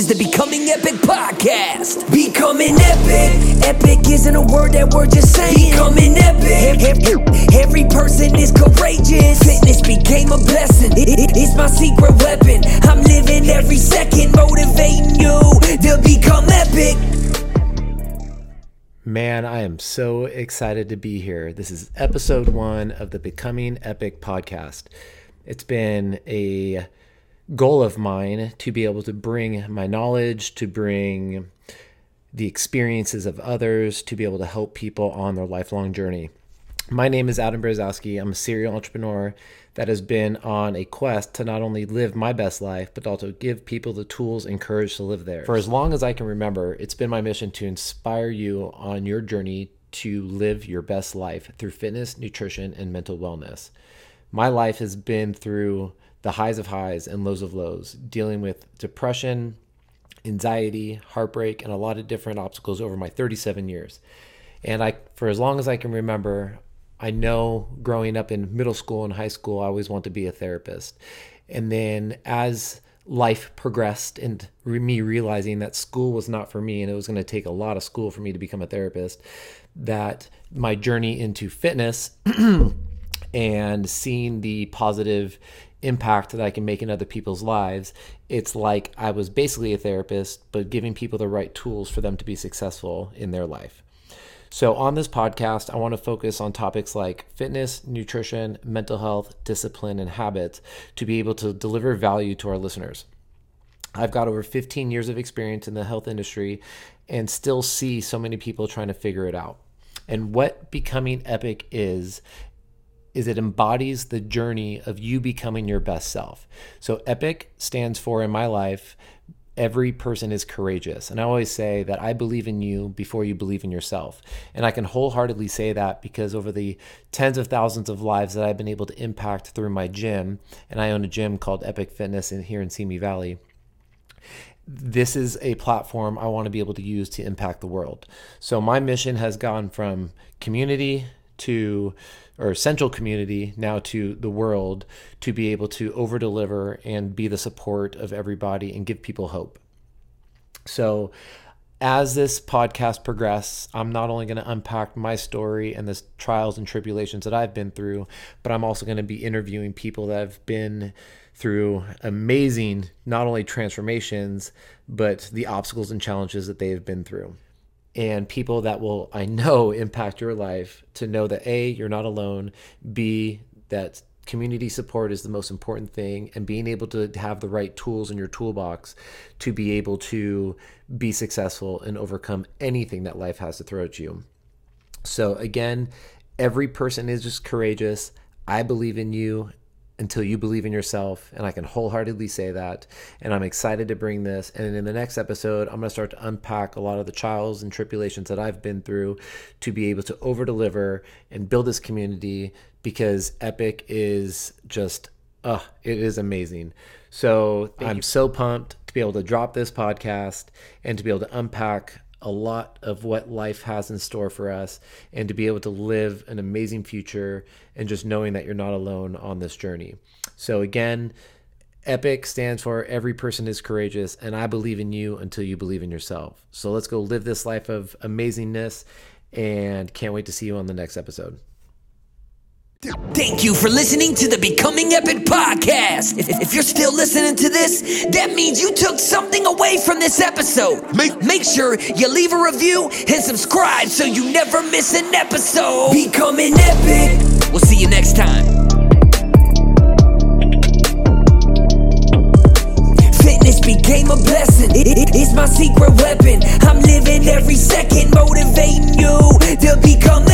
is the Becoming Epic podcast. Becoming epic. Epic isn't a word that we're just saying. Becoming epic. Every, every person is courageous. Fitness became a blessing. It- it- it's my secret weapon. I'm living every second, motivating you to become epic. Man, I am so excited to be here. This is episode one of the Becoming Epic podcast. It's been a goal of mine to be able to bring my knowledge, to bring the experiences of others, to be able to help people on their lifelong journey. My name is Adam Brzezowski. I'm a serial entrepreneur that has been on a quest to not only live my best life, but also give people the tools and courage to live theirs. For as long as I can remember, it's been my mission to inspire you on your journey to live your best life through fitness, nutrition, and mental wellness. My life has been through the highs of highs and lows of lows, dealing with depression, anxiety, heartbreak, and a lot of different obstacles over my 37 years. And I, for as long as I can remember, I know growing up in middle school and high school, I always wanted to be a therapist. And then as life progressed and re- me realizing that school was not for me and it was going to take a lot of school for me to become a therapist, that my journey into fitness and seeing the positive impact that I can make in other people's lives, it's like I was basically a therapist, but giving people the right tools for them to be successful in their life. So, on this podcast, I want to focus on topics like fitness, nutrition, mental health, discipline, and habits to be able to deliver value to our listeners. I've got over 15 years of experience in the health industry and still see so many people trying to figure it out. And what becoming epic is, is it embodies the journey of you becoming your best self. So epic stands for in my life every person is courageous. And I always say that I believe in you before you believe in yourself. And I can wholeheartedly say that because over the tens of thousands of lives that I've been able to impact through my gym, and I own a gym called Epic Fitness in here in Simi Valley this is a platform I want to be able to use to impact the world. So my mission has gone from community to or central community now to the world to be able to over deliver and be the support of everybody and give people hope. So as this podcast progresses, I'm not only going to unpack my story and the trials and tribulations that I've been through, but I'm also going to be interviewing people that have been through amazing, not only transformations, but the obstacles and challenges that they have been through. And people that will, I know, impact your life to know that A, you're not alone, B, that community support is the most important thing and being able to have the right tools in your toolbox to be able to be successful and overcome anything that life has to throw at you. So again, every person is just courageous. I believe in you until you believe in yourself. And I can wholeheartedly say that. And I'm excited to bring this. And in the next episode, I'm going to start to unpack a lot of the trials and tribulations that I've been through to be able to over deliver and build this community because Epic is just, uh, it is amazing. So Thank I'm you. so pumped to be able to drop this podcast and to be able to unpack a lot of what life has in store for us and to be able to live an amazing future and just knowing that you're not alone on this journey. So, again, EPIC stands for every person is courageous, and I believe in you until you believe in yourself. So, let's go live this life of amazingness and can't wait to see you on the next episode. Thank you for listening to the Becoming Epic podcast. If, if, you're still listening to this, that means you took something away from this episode. Make, make sure you leave a review and subscribe so you never miss an episode. Becoming Epic. We'll see you next time. Fitness became a blessing. It, it, it's my secret weapon. I'm living every second, motivating you to become